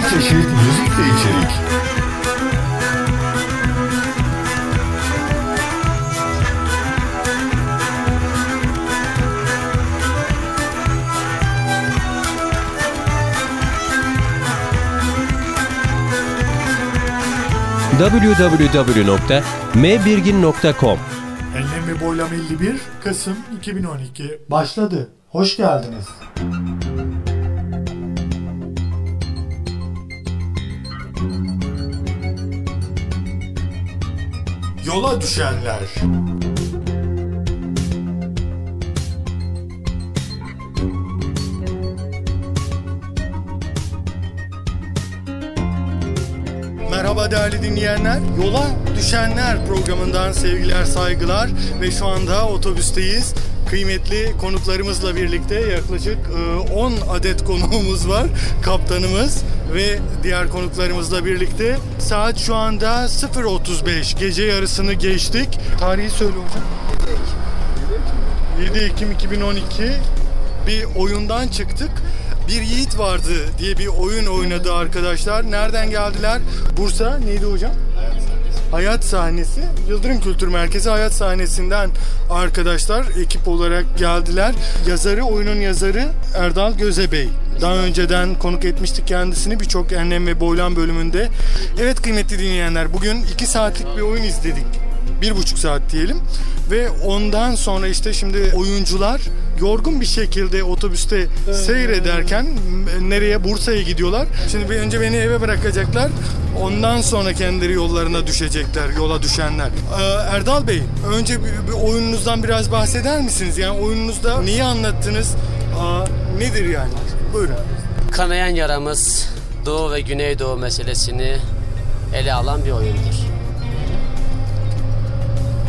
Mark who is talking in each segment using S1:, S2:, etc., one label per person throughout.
S1: Envai çeşit müzik ve içerik.
S2: www.mbirgin.com
S3: Enlem ve Boylam 51 Kasım 2012 başladı. Hoş geldiniz. Yola düşenler.
S4: Merhaba değerli dinleyenler. Yola Düşenler programından sevgiler, saygılar ve şu anda otobüsteyiz. Kıymetli konuklarımızla birlikte yaklaşık e, 10 adet konuğumuz var. Kaptanımız ve diğer konuklarımızla birlikte. Saat şu anda 0.35. Gece yarısını geçtik. Tarihi söyle hocam. 7 Ekim 2012 bir oyundan çıktık. Bir Yiğit vardı diye bir oyun oynadı arkadaşlar. Nereden geldiler? Bursa neydi hocam? Hayat sahnesi. Yıldırım Kültür Merkezi hayat sahnesinden arkadaşlar ekip olarak geldiler. Yazarı, oyunun yazarı Erdal Gözebey. Daha önceden konuk etmiştik kendisini birçok enlem ve boylan bölümünde. Evet kıymetli dinleyenler bugün iki saatlik bir oyun izledik bir buçuk saat diyelim ve ondan sonra işte şimdi oyuncular yorgun bir şekilde otobüste seyrederken nereye Bursa'ya gidiyorlar. Şimdi bir önce beni eve bırakacaklar. Ondan sonra kendileri yollarına düşecekler, yola düşenler. Ee, Erdal Bey, önce bir, bir oyununuzdan biraz bahseder misiniz? Yani oyununuzda neyi anlattınız? Aa, nedir yani? Buyurun.
S5: Kanayan yaramız Doğu ve Güneydoğu meselesini ele alan bir oyundur.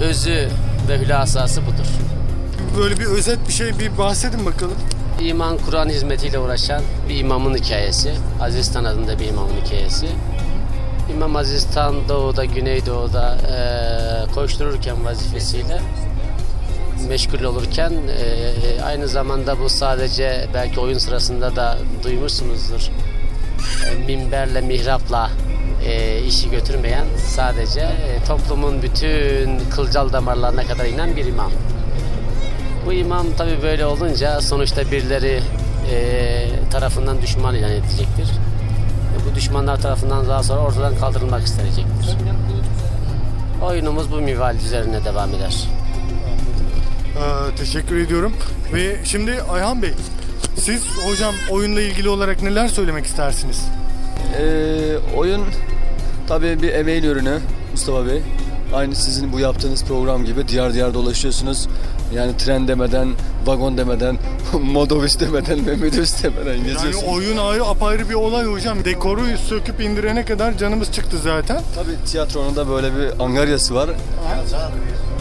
S5: Özü ve hülasası budur.
S4: Böyle bir özet bir şey bir bahsedin bakalım.
S5: İman Kur'an hizmetiyle uğraşan bir imamın hikayesi. Aziz Tan adında bir imamın hikayesi. İmam Aziz Tan Doğu'da, Güneydoğu'da eee, koştururken vazifesiyle meşgul olurken eee, aynı zamanda bu sadece belki oyun sırasında da duymuşsunuzdur. E, minberle, mihrapla e, işi götürmeyen sadece e, toplumun bütün kılcal damarlarına kadar inen bir imam. Bu imam tabi böyle olunca sonuçta birileri e, tarafından düşman ilan edilecektir. E, bu düşmanlar tarafından daha sonra ortadan kaldırılmak istenecektir. Oyunumuz bu minval üzerine devam eder.
S4: Ee, teşekkür ediyorum. Ve şimdi Ayhan Bey, siz hocam oyunla ilgili olarak neler söylemek istersiniz?
S6: Ee, oyun tabii bir emeğin ürünü Mustafa Bey. Aynı sizin bu yaptığınız program gibi diyar diyar dolaşıyorsunuz. Yani tren demeden, vagon demeden, modobüs demeden, memidüs demeden
S4: Yani
S6: geziyorsunuz.
S4: oyun ayrı apayrı bir olay hocam. Dekoru söküp indirene kadar canımız çıktı zaten.
S6: Tabii tiyatronun da böyle bir angaryası var.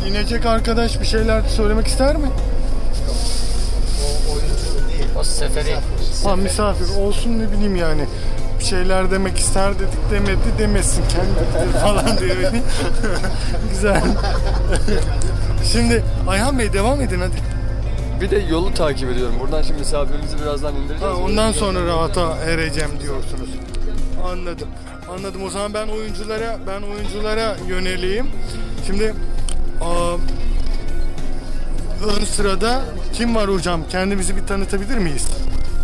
S4: İnecek arkadaş bir şeyler söylemek ister mi?
S5: O seferi
S4: Ha misafir olsun ne bileyim yani. Bir şeyler demek ister dedik demedi demesin kendi falan diye. Güzel. Şimdi Ayhan Bey devam edin hadi.
S6: Bir de yolu takip ediyorum. Buradan şimdi misafirimizi birazdan indireceğiz.
S4: Ha, ondan sonra rahata ereceğim diyorsunuz. Anladım. Anladım. O zaman ben oyunculara ben oyunculara yöneleyim. Şimdi aa, ön sırada kim var hocam? Kendimizi bir tanıtabilir miyiz?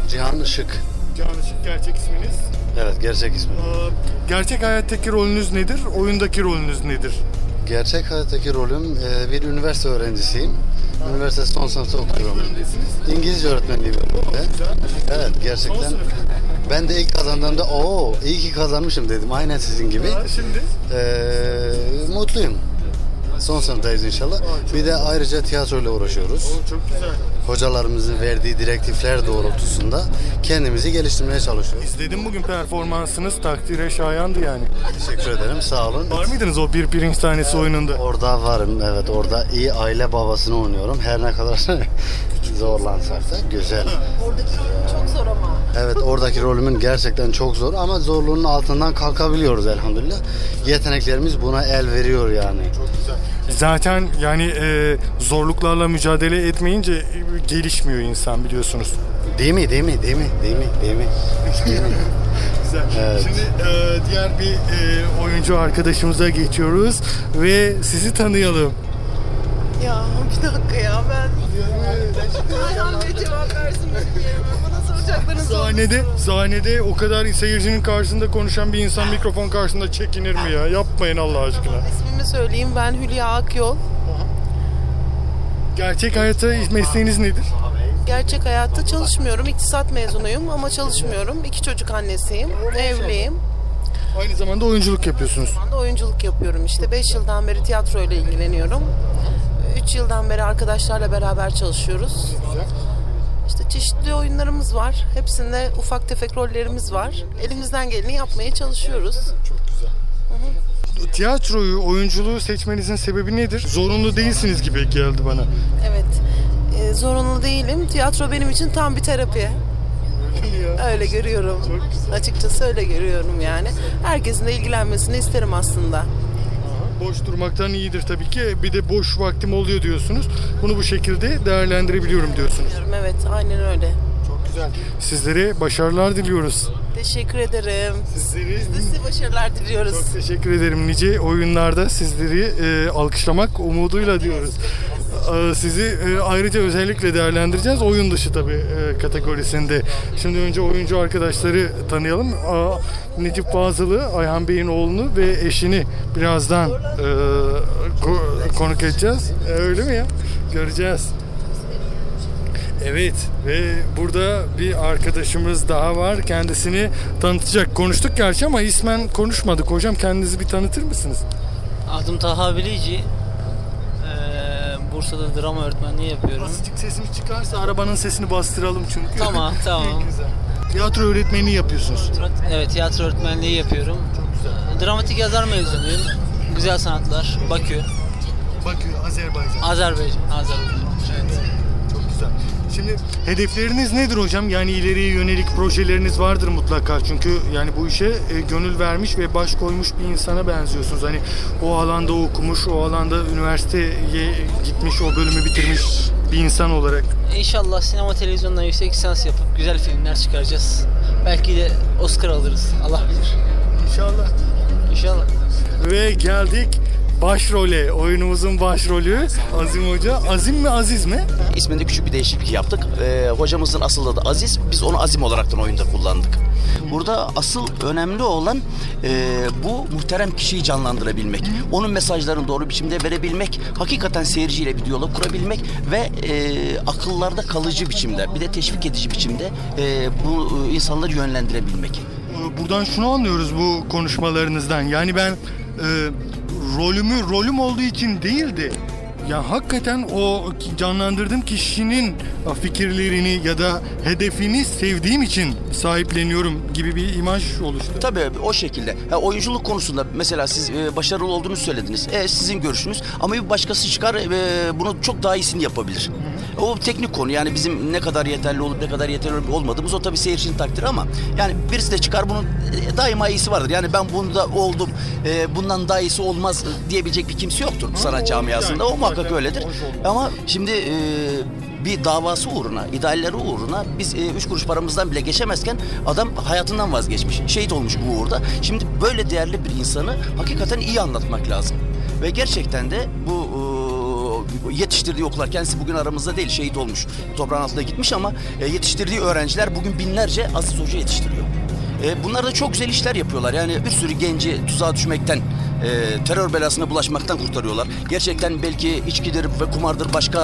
S7: Cihan Işık.
S4: Can Işık gerçek isminiz.
S7: Evet gerçek ismi.
S4: Aa, gerçek hayattaki rolünüz nedir? Oyundaki rolünüz nedir?
S7: Gerçek hayattaki rolüm e, bir üniversite öğrencisiyim. Üniversite son sınıfta okuyorum. İngilizce öğretmenliği bölümünde. Evet gerçekten. Ben de ilk kazandığımda o iyi ki kazanmışım dedim. Aynen sizin gibi.
S4: Şimdi
S7: Ee, mutluyum. Son sınıftayız inşallah. Bir de ayrıca tiyatroyla uğraşıyoruz.
S4: o çok güzel.
S7: hocalarımızın verdiği direktifler doğrultusunda kendimizi geliştirmeye çalışıyoruz.
S4: İzledim bugün performansınız takdire şayandı yani.
S7: Teşekkür ederim. Sağ olun.
S4: Var mıydınız o bir pirinç tanesi oyununda?
S7: Orada varım. Evet orada iyi aile babasını oynuyorum. Her ne kadar zorlansak da güzel.
S8: Çok zor ama.
S7: Evet oradaki rolümün gerçekten çok zor ama zorluğun altından kalkabiliyoruz elhamdülillah. Yeteneklerimiz buna el veriyor yani.
S4: Zaten yani e, zorluklarla mücadele etmeyince e, gelişmiyor insan biliyorsunuz.
S7: Değil mi? Değil mi? Değil mi? Değil mi? Değil mi? Değil mi?
S4: Güzel.
S7: Evet.
S4: Şimdi e, diğer bir e, oyuncu arkadaşımıza geçiyoruz ve sizi tanıyalım.
S8: Ya bir dakika ya ben... Ayhan Bey cevap versin bilmiyorum. Bana soracaklarınız
S4: Sahnede, sahnede o kadar seyircinin karşısında konuşan bir insan mikrofon karşısında çekinir mi ya? Yapmayın Allah aşkına.
S8: İsmimi söyleyeyim ben Hülya Akyol.
S4: Gerçek hayatta mesleğiniz nedir?
S8: Gerçek hayatta çalışmıyorum. İktisat mezunuyum ama çalışmıyorum. İki çocuk annesiyim. Evliyim.
S4: Aynı zamanda oyunculuk yapıyorsunuz.
S8: Şu anda oyunculuk yapıyorum işte. 5 yıldan beri tiyatro ile ilgileniyorum. 3 yıldan beri arkadaşlarla beraber çalışıyoruz. İşte çeşitli oyunlarımız var. Hepsinde ufak tefek rollerimiz var. Elimizden geleni yapmaya çalışıyoruz.
S4: Tiyatroyu, oyunculuğu seçmenizin sebebi nedir? Zorunlu değilsiniz gibi geldi bana.
S8: Evet. Ee, zorunlu değilim. Tiyatro benim için tam bir terapi. Öyle görüyorum. Açıkçası öyle görüyorum yani. Herkesin de ilgilenmesini isterim aslında.
S4: Boş durmaktan iyidir tabii ki. Bir de boş vaktim oluyor diyorsunuz. Bunu bu şekilde değerlendirebiliyorum diyorsunuz.
S8: Evet, aynen öyle.
S4: Çok güzel. Sizlere başarılar diliyoruz.
S8: Teşekkür ederim.
S4: Sizleri
S8: Biz de size başarılar diliyoruz.
S4: çok teşekkür ederim. Nice oyunlarda sizleri e, alkışlamak umuduyla diyoruz. E, sizi e, ayrıca özellikle değerlendireceğiz. Oyun dışı tabii e, kategorisinde. Şimdi önce oyuncu arkadaşları tanıyalım. Necip Fazıl'ı, Ayhan Bey'in oğlunu ve eşini birazdan ko- konuk edeceğiz. Öyle mi ya? Göreceğiz. Evet ve burada bir arkadaşımız daha var. Kendisini tanıtacak. Konuştuk gerçi ama ismen konuşmadık. Hocam kendinizi bir tanıtır mısınız?
S9: Adım Taha Bilici. Bursa'da drama öğretmenliği yapıyorum.
S4: Azıcık sesimiz çıkarsa arabanın sesini bastıralım çünkü.
S9: Tamam, tamam.
S4: Güzel. Tiyatro öğretmenliği yapıyorsunuz.
S9: Evet, tiyatro öğretmenliği yapıyorum. Dramatik yazar mezunuyum. Güzel sanatlar, Bakü,
S4: Bakü, Azerbaycan.
S9: Azerbaycan, Azerbaycan. Evet.
S4: Çok güzel. Şimdi hedefleriniz nedir hocam? Yani ileriye yönelik projeleriniz vardır mutlaka. Çünkü yani bu işe e, gönül vermiş ve baş koymuş bir insana benziyorsunuz. Hani o alanda okumuş, o alanda üniversiteye gitmiş, o bölümü bitirmiş bir insan olarak.
S9: İnşallah sinema televizyondan yüksek lisans yapıp güzel filmler çıkaracağız. Belki de Oscar alırız. Allah bilir.
S4: İnşallah.
S9: İnşallah.
S4: Ve geldik başrole, oyunumuzun başrolü Azim Hoca. Azim mi Aziz mi?
S10: İsminde küçük bir değişiklik yaptık. Ee, hocamızın asıl adı Aziz. Biz onu Azim olaraktan oyunda kullandık. Burada asıl önemli olan e, bu muhterem kişiyi canlandırabilmek. Onun mesajlarını doğru biçimde verebilmek. Hakikaten seyirciyle bir diyalog kurabilmek ve e, akıllarda kalıcı biçimde bir de teşvik edici biçimde e, bu e, insanları yönlendirebilmek.
S4: Ee, Buradan şunu anlıyoruz bu konuşmalarınızdan. Yani ben e, rolümü rolüm olduğu için değildi. Ya hakikaten o canlandırdığım kişinin fikirlerini ya da hedefini sevdiğim için sahipleniyorum gibi bir imaj oluştu.
S10: Tabii o şekilde. Ya, oyunculuk konusunda mesela siz e, başarılı olduğunuzu söylediniz. E, sizin görüşünüz ama bir başkası çıkar e, bunu çok daha iyisini yapabilir. O teknik konu yani bizim ne kadar yeterli olup ne kadar yeterli olmadığımız o tabii seyircinin takdiri ama yani birisi de çıkar bunun e, daima iyisi vardır. Yani ben bunda oldum e, bundan daha iyisi olmaz diyebilecek bir kimse yoktur sanat camiasında. O muhakkak öyledir. Ama şimdi e, bir davası uğruna, idealleri uğruna biz e, üç kuruş paramızdan bile geçemezken adam hayatından vazgeçmiş. Şehit olmuş bu uğurda. Şimdi böyle değerli bir insanı hakikaten iyi anlatmak lazım. Ve gerçekten de bu e, yetiştirdiği okullar kendisi bugün aramızda değil şehit olmuş. Toprağın altına gitmiş ama e, yetiştirdiği öğrenciler bugün binlerce Aziz Hoca yetiştiriyor. E, bunlar da çok güzel işler yapıyorlar. Yani bir sürü genci tuzağa düşmekten, e, terör belasına bulaşmaktan kurtarıyorlar. Gerçekten belki içkidir ve kumardır başka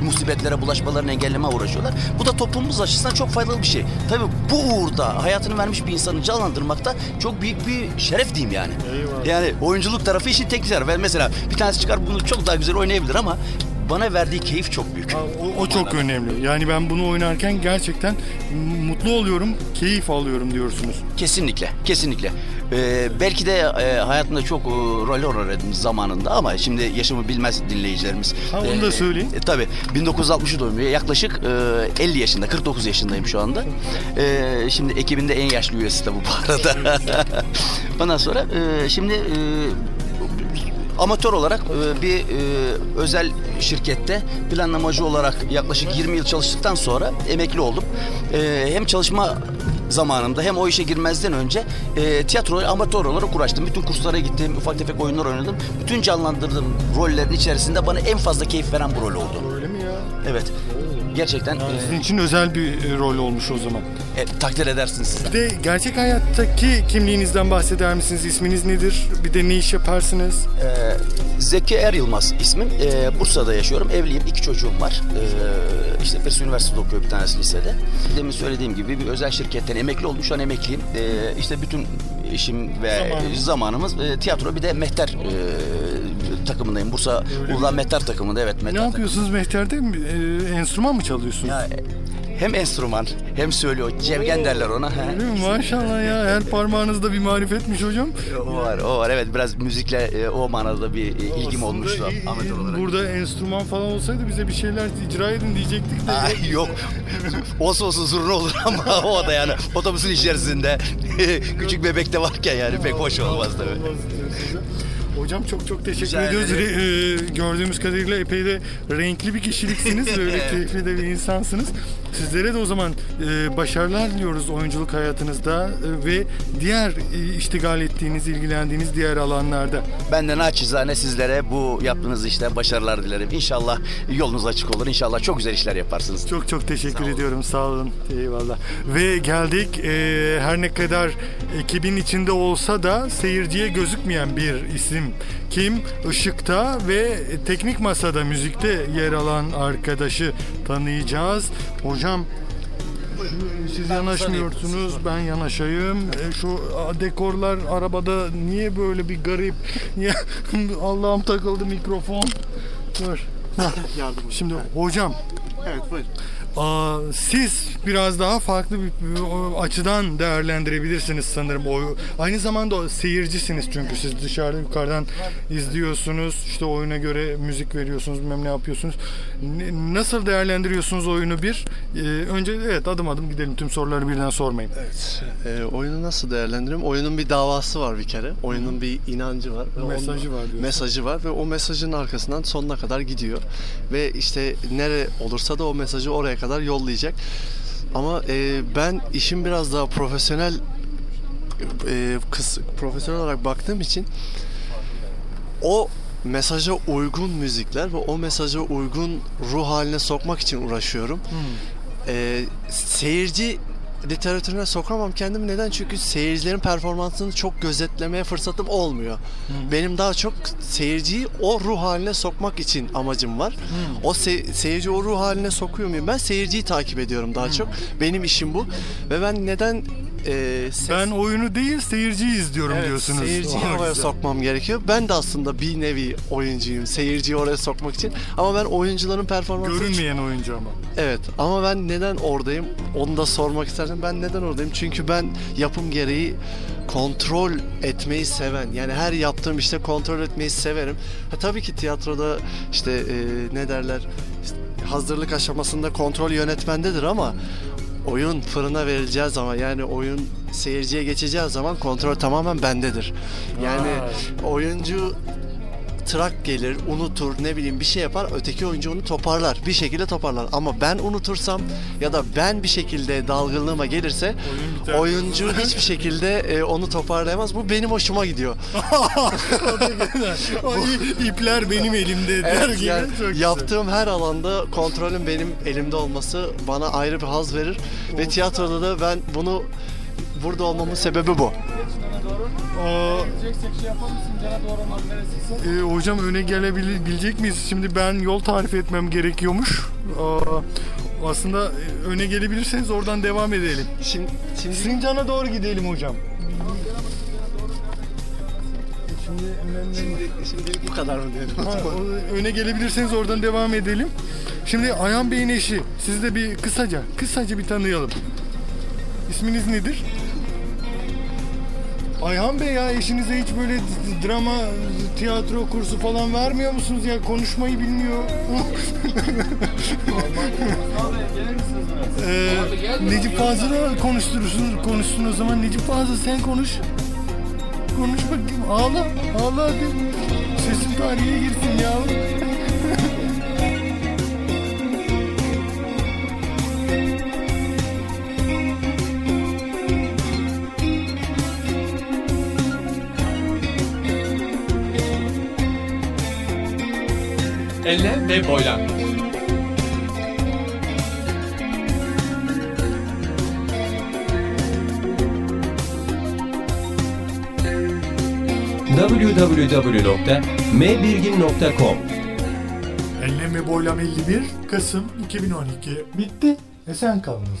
S10: e, musibetlere bulaşmalarını engelleme uğraşıyorlar. Bu da toplumumuz açısından çok faydalı bir şey. Tabii bu uğurda hayatını vermiş bir insanı canlandırmakta çok büyük bir şeref diyeyim yani. Yani oyunculuk tarafı işin teknik tarafı. Mesela bir tanesi çıkar bunu çok daha güzel oynayabilir ama bana verdiği keyif çok büyük.
S4: O, o çok önemli. Yani ben bunu oynarken gerçekten mutlu oluyorum, keyif alıyorum diyorsunuz.
S10: Kesinlikle, kesinlikle. Ee, belki de e, hayatımda çok e, rol oynadım zamanında ama şimdi yaşımı bilmez dinleyicilerimiz.
S4: Ha, onu da söyleyin.
S10: E, tabii 1960 doğumlu yaklaşık e, 50 yaşında 49 yaşındayım şu anda. E, şimdi ekibinde en yaşlı üyesi de bu bu arada. Ondan sonra e, şimdi e, amatör olarak e, bir e, özel şirkette planlamacı olarak yaklaşık 20 yıl çalıştıktan sonra emekli oldum. E, hem çalışma zamanımda hem o işe girmezden önce e, tiyatroya amatör olarak uğraştım. Bütün kurslara gittim, ufak tefek oyunlar oynadım. Bütün canlandırdığım rollerin içerisinde bana en fazla keyif veren bu rol oldu.
S4: Öyle mi ya?
S10: Evet. Gerçekten e,
S4: Sizin için özel bir e, rol olmuş o zaman.
S10: e, takdir edersiniz siz.
S4: Bir de gerçek hayattaki kimliğinizden bahseder misiniz? İsminiz nedir? Bir de ne iş yaparsınız?
S10: Ee, Zeki Er Yılmaz ismim. Ee, Bursa'da yaşıyorum. Evliyim. iki çocuğum var. Ee, işte Fes Üniversitesi'de okuyor bir tanesi lisede. Demin söylediğim gibi bir özel şirketten emekli oldum. Şu an emekliyim. Ee, işte bütün işim ve
S4: Zamanımız.
S10: zamanımız e, tiyatro bir de mehter e, takımındayım. Bursa Uludağ Mehter takımında evet. Mehter
S4: Ne yapıyorsunuz Mehter'de? E, enstrüman mı çalıyorsunuz?
S10: Ya, hem enstrüman hem söylüyor. Cevgen derler ona.
S4: Maşallah ya her parmağınızda bir marifetmiş hocam.
S10: o var, o var. Evet biraz müzikle e, o manada bir e, ilgim olmuştu amatör olarak.
S4: Burada enstrüman falan olsaydı bize bir şeyler icra edin diyecektik de.
S10: Ay yok. olsa olsa zurna olur ama o da yani otobüsün içerisinde küçük bebek de varken yani pek hoş olmaz tabii.
S4: Hocam çok çok teşekkür
S10: Rica
S4: ediyoruz. Re- e, gördüğümüz kadarıyla epey de renkli bir kişiliksiniz. Böyle keyifli de bir insansınız. Sizlere de o zaman e, başarılar diliyoruz oyunculuk hayatınızda e, ve diğer e, iştigal ettiğiniz, ilgilendiğiniz diğer alanlarda.
S10: Ben de naçizane sizlere bu yaptığınız işte başarılar dilerim. İnşallah yolunuz açık olur. İnşallah çok güzel işler yaparsınız.
S4: Çok çok teşekkür ediyorum. Sağ olun. Eyvallah. Ve geldik e, her ne kadar ekibin içinde olsa da seyirciye gözükmeyen bir isim. Kim? Işıkta ve teknik masada müzikte yer alan arkadaşı tanıyacağız. Hocam siz yanaşmıyorsunuz, ben yanaşayım. E, şu dekorlar arabada niye böyle bir garip? Niye? Allah'ım takıldı mikrofon. Dur. Şimdi hocam
S11: Evet buyurun.
S4: Aa, siz biraz daha farklı bir, açıdan değerlendirebilirsiniz sanırım. O, aynı zamanda seyircisiniz çünkü siz dışarıda yukarıdan izliyorsunuz. işte oyuna göre müzik veriyorsunuz, bilmem ne yapıyorsunuz. Nasıl değerlendiriyorsunuz oyunu bir? Ee, önce evet adım adım gidelim. Tüm soruları birden sormayın.
S11: Evet. Ee, oyunu nasıl değerlendiriyorum? Oyunun bir davası var bir kere. Oyunun bir inancı var. Ve
S4: Mesajı
S11: onun-
S4: var diyorsun.
S11: Mesajı var ve o mesajın arkasından sonuna kadar gidiyor. Ve işte nere olursa da o mesajı oraya kadar yollayacak. Ama e, ben işin biraz daha profesyonel e, kıs, profesyonel olarak baktığım için o mesaja uygun müzikler ve o mesaja uygun ruh haline sokmak için uğraşıyorum. Ee, seyirci literatürüne sokamam kendimi. Neden? Çünkü seyircilerin performansını çok gözetlemeye fırsatım olmuyor. Benim daha çok seyirciyi o ruh haline sokmak için amacım var. O se- seyirci o ruh haline sokuyor muyum? Ben seyirciyi takip ediyorum daha çok. Benim işim bu. Ve ben neden e, ses-
S4: Ben oyunu değil seyirciyi izliyorum
S11: Evet,
S4: diyorsunuz.
S11: Seyirciyi havaya
S4: güzel.
S11: sokmam gerekiyor. Ben de aslında bir nevi oyuncuyum. Seyirciyi oraya sokmak için. Ama ben oyuncuların performansını...
S4: Görünmeyen oyuncu ama.
S11: Evet ama ben neden oradayım? Onu da sormak istersen ben neden oradayım? Çünkü ben yapım gereği kontrol etmeyi seven yani her yaptığım işte kontrol etmeyi severim. Ha, tabii ki tiyatroda işte e, ne derler hazırlık aşamasında kontrol yönetmendedir ama oyun fırına verileceği zaman yani oyun seyirciye geçeceği zaman kontrol tamamen bendedir. Yani oyuncu trak gelir, unutur, ne bileyim bir şey yapar, öteki oyuncu onu toparlar. Bir şekilde toparlar. Ama ben unutursam ya da ben bir şekilde dalgınlığıma gelirse
S4: biter.
S11: oyuncu hiçbir şekilde e, onu toparlayamaz. Bu benim hoşuma gidiyor.
S4: Ay, ipler benim elimde der
S11: Evet,
S4: gibi.
S11: yani
S4: Çok güzel.
S11: yaptığım her alanda kontrolün benim elimde olması bana ayrı bir haz verir. Ve tiyatroda da ben bunu burada olmamın sebebi bu.
S4: Aa, e, hocam öne gelebilecek miyiz? Şimdi ben yol tarif etmem gerekiyormuş. Aa, aslında e, öne gelebilirseniz oradan devam edelim.
S11: Şimdi, şimdi
S4: Sincan'a doğru gidelim hocam. Şimdi,
S11: Şimdi, şimdi bu kadar mı diyelim?
S4: Ha, öne gelebilirseniz oradan devam edelim. Şimdi Ayhan Bey'in eşi. Siz de bir kısaca, kısaca bir tanıyalım. İsminiz nedir? Ayhan Bey ya eşinize hiç böyle drama, tiyatro kursu falan vermiyor musunuz ya? Konuşmayı bilmiyor. ee, Necip Fazıl'ı konuşturursun, konuşsun o zaman. Necip Fazıl sen konuş. Konuş bakayım. Ağla. Ağla hadi. Sesin tarihe girsin ya.
S12: Enlem ve boylam.
S2: www.mbirgin.com
S3: Enlem ve Boylam 51 Kasım 2012 bitti. Esen kalınız.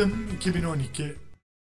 S3: Kasım 2012